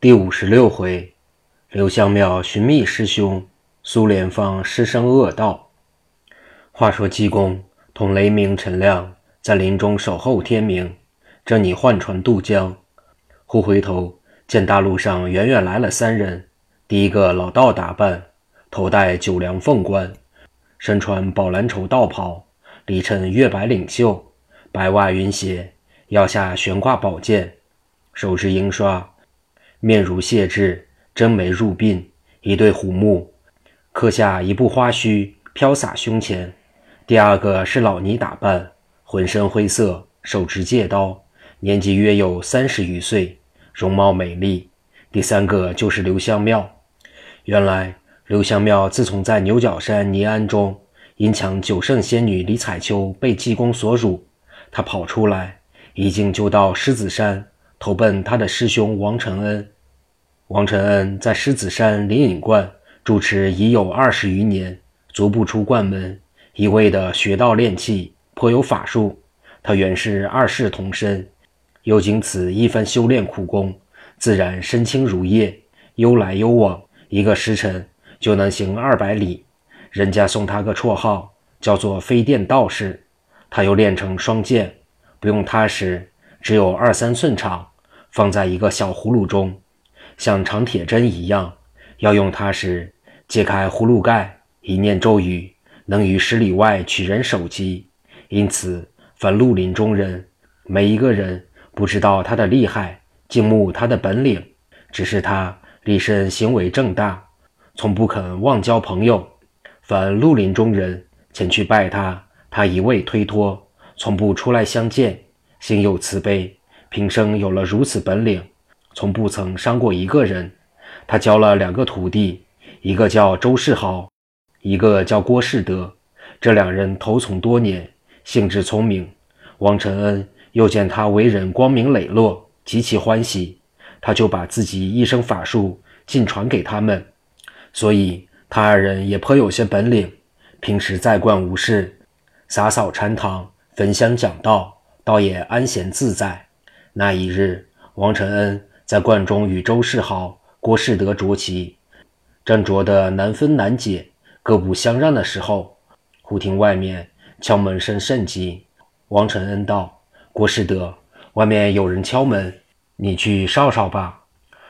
第五十六回，刘香庙寻觅师兄，苏莲芳师生恶道。话说济公同雷鸣、陈亮在林中守候天明，正拟换船渡江，忽回头见大路上远远来了三人。第一个老道打扮，头戴九梁凤冠，身穿宝蓝绸道袍，里衬月白领袖，白袜云鞋，腰下悬挂宝剑，手执银刷。面如谢质，真眉入鬓，一对虎目，刻下一部花须飘洒胸前。第二个是老尼打扮，浑身灰色，手执戒刀，年纪约有三十余岁，容貌美丽。第三个就是刘香庙。原来刘香庙自从在牛角山泥庵中因抢九圣仙女李彩秋被济公所辱，他跑出来，一径就到狮子山。投奔他的师兄王承恩。王承恩在狮子山灵隐观住持已有二十余年，足不出观门，一味的学道练气，颇有法术。他原是二世童身，又经此一番修炼苦功，自然身轻如叶，悠来悠往，一个时辰就能行二百里。人家送他个绰号，叫做飞电道士。他又练成双剑，不用他时，只有二三寸长。放在一个小葫芦中，像长铁针一样。要用它时，揭开葫芦盖，一念咒语，能于十里外取人首级。因此，凡绿林中人，没一个人不知道他的厉害，敬慕他的本领。只是他立身行为正大，从不肯忘交朋友。凡绿林中人前去拜他，他一味推脱，从不出来相见，心有慈悲。平生有了如此本领，从不曾伤过一个人。他教了两个徒弟，一个叫周世豪，一个叫郭世德。这两人投从多年，性质聪明。王承恩又见他为人光明磊落，极其欢喜，他就把自己一生法术尽传给他们。所以他二人也颇有些本领。平时在观无事，洒扫禅堂，焚香讲道，倒也安闲自在。那一日，王承恩在观中与周世豪、郭世德着棋，正着得难分难解、各不相让的时候，忽听外面敲门声甚急。王承恩道：“郭世德，外面有人敲门，你去哨哨吧。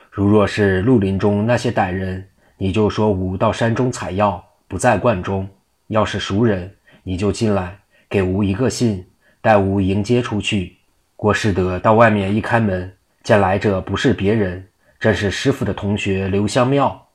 如若是绿林中那些歹人，你就说吾到山中采药，不在观中；要是熟人，你就进来，给吾一个信，待吾迎接出去。”郭士德到外面一开门，见来者不是别人，正是师傅的同学刘香庙，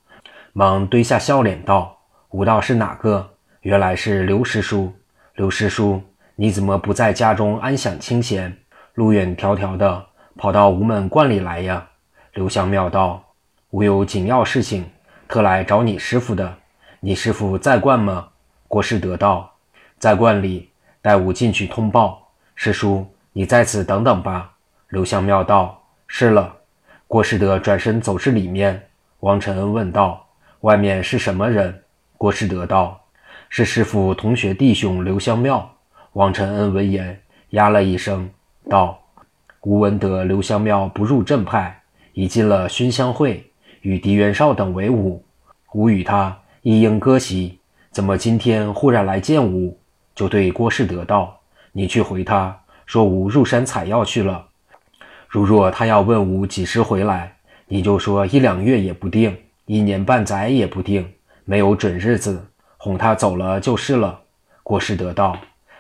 忙堆下笑脸道：“武道是哪个？原来是刘师叔。刘师叔，你怎么不在家中安享清闲，路远迢迢的跑到吴门观里来呀？”刘香庙道：“吾有紧要事情，特来找你师傅的。你师傅在观吗？”郭士德道：“在观里，待吾进去通报。师叔。”你在此等等吧。刘香庙道：“是了。”郭士德转身走至里面。王承恩问道：“外面是什么人？”郭士德道：“是师傅同学弟兄刘香庙。”王承恩闻言，呀了一声，道：“吾闻得刘香庙不入正派，已进了熏香会，与狄元绍等为伍。吾与他一应割席，怎么今天忽然来见吾？”就对郭士德道：“你去回他。”说吾入山采药去了。如若他要问吾几时回来，你就说一两月也不定，一年半载也不定，没有准日子，哄他走了就是了。郭师得道：“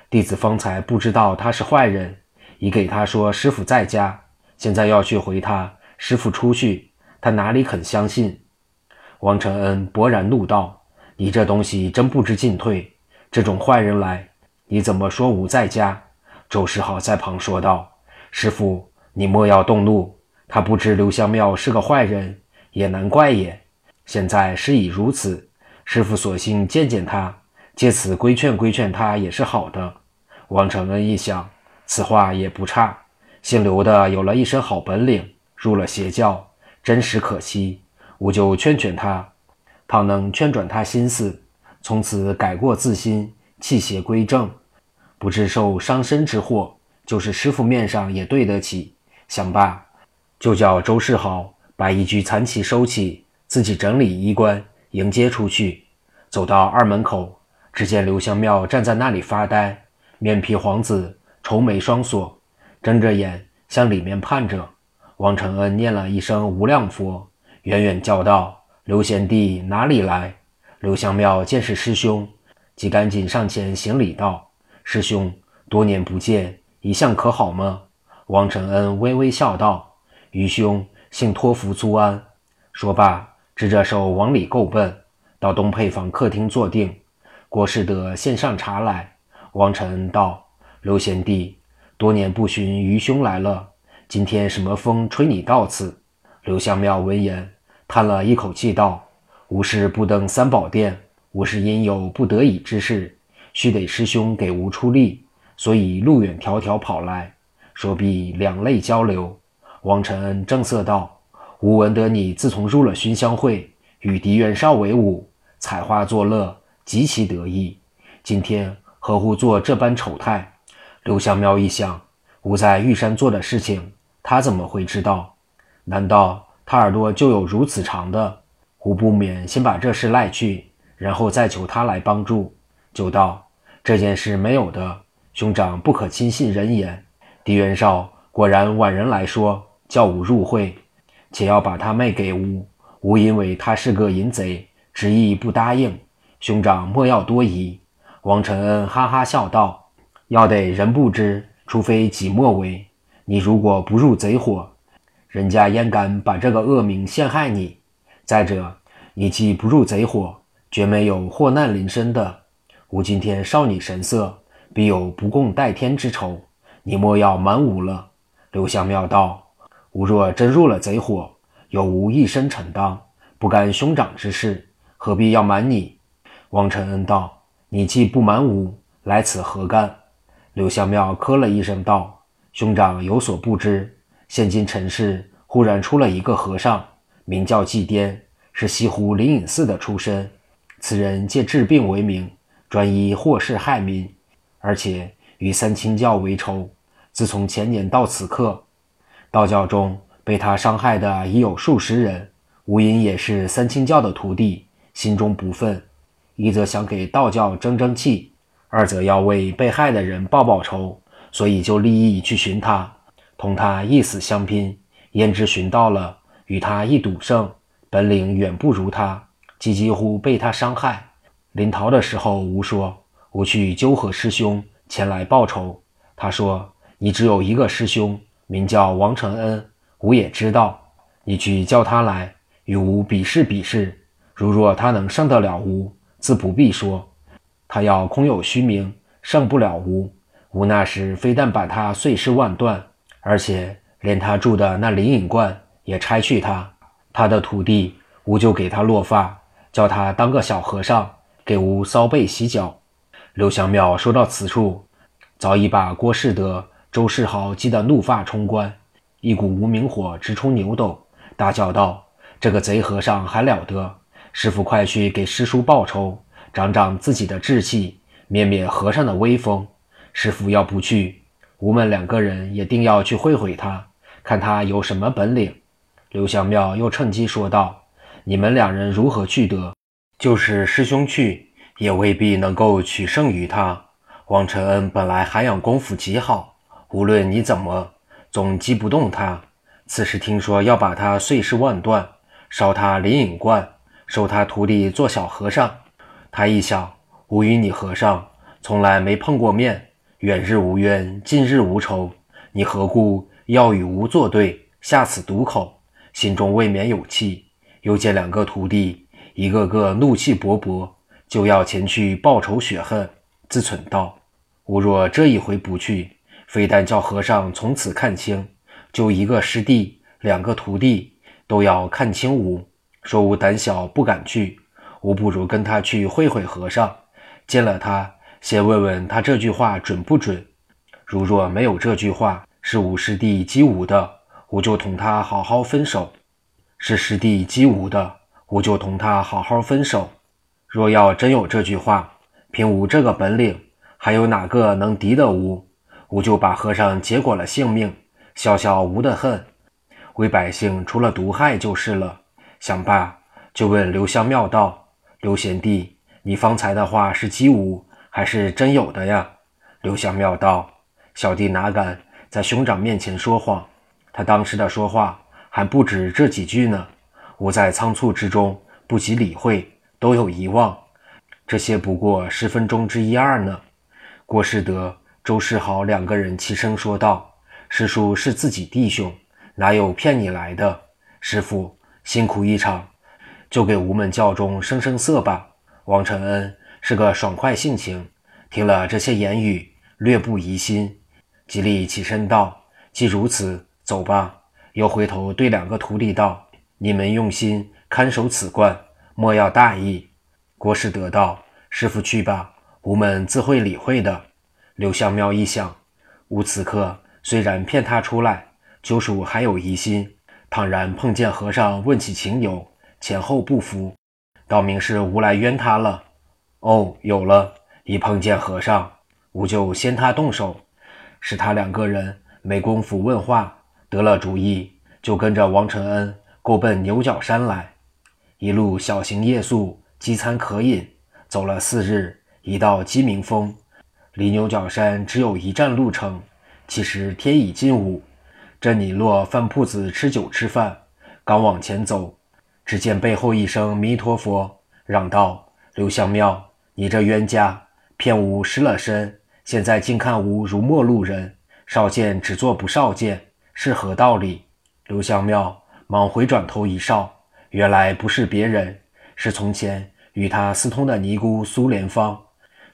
弟子方才不知道他是坏人，已给他说师傅在家，现在要去回他，师傅出去，他哪里肯相信？”王承恩勃然怒道：“你这东西真不知进退！这种坏人来，你怎么说吾在家？”周世豪在旁说道：“师傅，你莫要动怒。他不知刘香庙是个坏人，也难怪也。现在事已如此，师傅索性见见他，借此规劝规劝他也是好的。”王承恩一想，此话也不差。姓刘的有了一身好本领，入了邪教，真实可惜。我就劝劝他，倘能劝转他心思，从此改过自新，弃邪归正。不致受伤身之祸，就是师傅面上也对得起。想罢，就叫周世豪把一具残旗收起，自己整理衣冠，迎接出去。走到二门口，只见刘香庙站在那里发呆，面皮黄紫，愁眉双锁，睁着眼向里面盼着。王承恩念了一声无量佛，远远叫道：“刘贤弟哪里来？”刘香庙见是师兄，即赶紧上前行礼道：“师兄，多年不见，一向可好吗？”王承恩微微笑道：“愚兄。”幸托福租安。说罢，执着手往里够奔，到东配房客厅坐定。郭士德献上茶来。王承恩道：“刘贤弟，多年不寻愚兄来了，今天什么风吹你到此？”刘香庙闻言，叹了一口气道：“吾是不登三宝殿，吾是因有不得已之事，须得师兄给吾出力，所以路远迢迢跑来。”说毕，两泪交流。王承恩正色道：“吾闻得你自从入了熏香会，与狄元绍为伍，采花作乐，极其得意。今天何乎做这般丑态？”刘香喵一想，吾在玉山做的事情，他怎么会知道？难道他耳朵就有如此长的？吾不免先把这事赖去，然后再求他来帮助。就道：“这件事没有的，兄长不可轻信人言。狄元绍果然婉人来说。”叫吾入会，且要把他卖给吾。吾因为他是个淫贼，执意不答应。兄长莫要多疑。王承恩哈哈笑道：“要得人不知，除非己莫为。你如果不入贼火，人家焉敢把这个恶名陷害你？再者，你既不入贼火，绝没有祸难临身的。吾今天少你神色，必有不共戴天之仇。你莫要瞒吾了。”刘香庙道。吾若真入了贼火，有无一身承当，不干兄长之事，何必要瞒你？王承恩道：“你既不瞒吾，来此何干？”刘香庙咳了一声道：“兄长有所不知，现今尘世忽然出了一个和尚，名叫季颠，是西湖灵隐寺的出身。此人借治病为名，专一祸事害民，而且与三清教为仇。自从前年到此刻。”道教中被他伤害的已有数十人，吴隐也是三清教的徒弟，心中不忿，一则想给道教争争气，二则要为被害的人报报仇，所以就立意去寻他，同他一死相拼。焉知寻到了，与他一赌胜，本领远不如他，即几乎被他伤害。临逃的时候，吴说：“我去纠合师兄前来报仇。”他说：“你只有一个师兄。”名叫王承恩，吾也知道。你去叫他来，与吾比试比试。如若他能胜得了吾，自不必说；他要空有虚名，胜不了吾，吾那时非但把他碎尸万段，而且连他住的那灵隐观也拆去他。他的徒弟，吾就给他落发，叫他当个小和尚，给吾搔背洗脚。刘祥庙说到此处，早已把郭世德。周世豪激得怒发冲冠，一股无名火直冲牛斗，大叫道：“这个贼和尚还了得！师傅快去给师叔报仇，长长自己的志气，灭灭和尚的威风。师傅要不去，吾们两个人也定要去会会他，看他有什么本领。”刘祥庙又趁机说道：“你们两人如何去得？就是师兄去，也未必能够取胜于他。王承恩本来涵养功夫极好。”无论你怎么，总击不动他。此时听说要把他碎尸万段，烧他灵隐观，收他徒弟做小和尚。他一想，吾与你和尚从来没碰过面，远日无冤，近日无仇，你何故要与吾作对，下此毒口？心中未免有气。又见两个徒弟，一个个怒气勃勃，就要前去报仇雪恨，自忖道：吾若这一回不去，非但叫和尚从此看清，就一个师弟、两个徒弟都要看清吾，说吾胆小不敢去。吾不如跟他去会会和尚，见了他，先问问他这句话准不准。如若没有这句话，是吾师弟激吾的，吾就同他好好分手；是师弟激吾的，吾就同他好好分手。若要真有这句话，凭吾这个本领，还有哪个能敌得吾？吾就把和尚结果了性命，消消吾的恨。为百姓除了毒害就是了。想罢，就问刘香庙道：“刘贤弟，你方才的话是机无，还是真有的呀？”刘香庙道：“小弟哪敢在兄长面前说谎？他当时的说话还不止这几句呢。我在仓促之中不及理会，都有遗忘。这些不过十分钟之一二呢。”郭士德、周世豪两个人齐声说道：“师叔是自己弟兄，哪有骗你来的？师傅辛苦一场，就给吾门教中生生色吧。”王承恩是个爽快性情，听了这些言语，略不疑心，极力起身道：“既如此，走吧。”又回头对两个徒弟道：“你们用心看守此观，莫要大意。”郭师德道：“师傅去吧。”吾们自会理会的。刘香庙一想，吾此刻虽然骗他出来，就属还有疑心。倘然碰见和尚问起情由，前后不符，道明是吾来冤他了。哦，有了！一碰见和尚，吾就先他动手，使他两个人没工夫问话。得了主意，就跟着王承恩过奔牛角山来。一路小行夜宿，饥餐渴饮，走了四日。一到鸡鸣峰，离牛角山只有一站路程。其实天已近午，正你落饭铺子吃酒吃饭，刚往前走，只见背后一声弥陀佛，嚷道：“刘香庙，你这冤家，骗吾失了身，现在竟看吾如陌路人，少见只做不少见，是何道理？”刘香庙忙回转头一哨，原来不是别人，是从前与他私通的尼姑苏莲芳。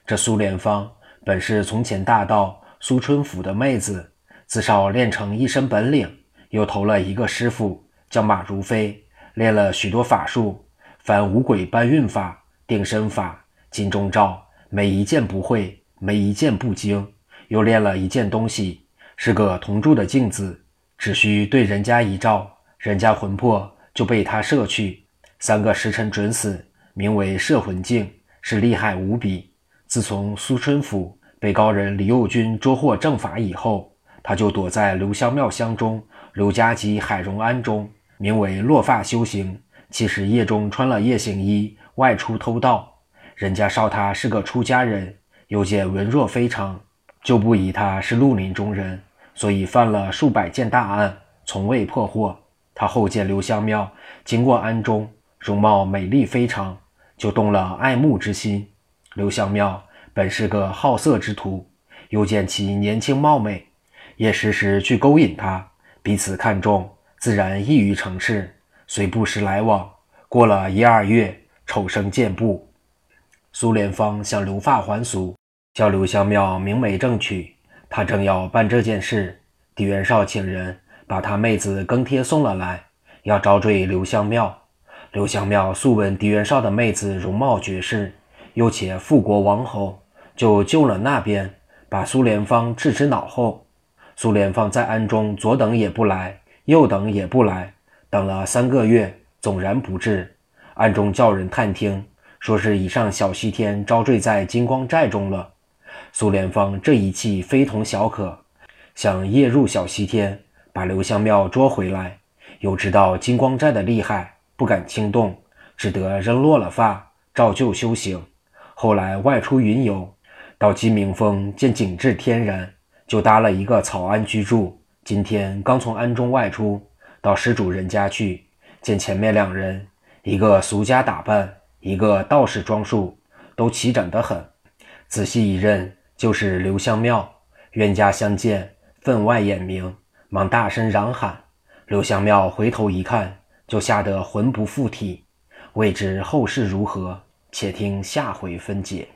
这苏莲芳本是从前大道苏春府的妹子，自少练成一身本领，又投了一个师傅叫马如飞，练了许多法术，凡五鬼搬运法、定身法、金钟罩，每一件不会，每一件不精。又练了一件东西，是个铜铸的镜子，只需对人家一照，人家魂魄就被他摄去，三个时辰准死，名为摄魂镜，是厉害无比。自从苏春府被高人李幼军捉获正法以后，他就躲在刘香庙乡中刘家集海荣庵中，名为落发修行。其实夜中穿了夜行衣外出偷盗，人家烧他是个出家人，又见文弱非常，就不疑他是绿林中人，所以犯了数百件大案，从未破获。他后见刘香庙经过庵中，容貌美丽非常，就动了爱慕之心。刘香庙本是个好色之徒，又见其年轻貌美，也时时去勾引他，彼此看中，自然易于成事，虽不时来往。过了一二月，丑生见布。苏莲芳想留发还俗，叫刘香庙明媒正娶。他正要办这件事，狄元绍请人把他妹子更贴送了来，要招赘刘香庙。刘香庙素闻狄元绍的妹子容貌绝世。又且复国王侯，就救了那边，把苏莲芳置之脑后。苏莲芳在暗中左等也不来，右等也不来，等了三个月，总然不至。暗中叫人探听，说是已上小西天招赘在金光寨中了。苏莲芳这一气非同小可，想夜入小西天，把刘香庙捉回来。又知道金光寨的厉害，不敢轻动，只得扔落了发，照旧修行。后来外出云游，到鸡鸣峰见景致天然，就搭了一个草庵居住。今天刚从庵中外出，到施主人家去，见前面两人，一个俗家打扮，一个道士装束，都齐整得很。仔细一认，就是刘香庙。冤家相见，分外眼明，忙大声嚷喊。刘香庙回头一看，就吓得魂不附体，未知后事如何。且听下回分解。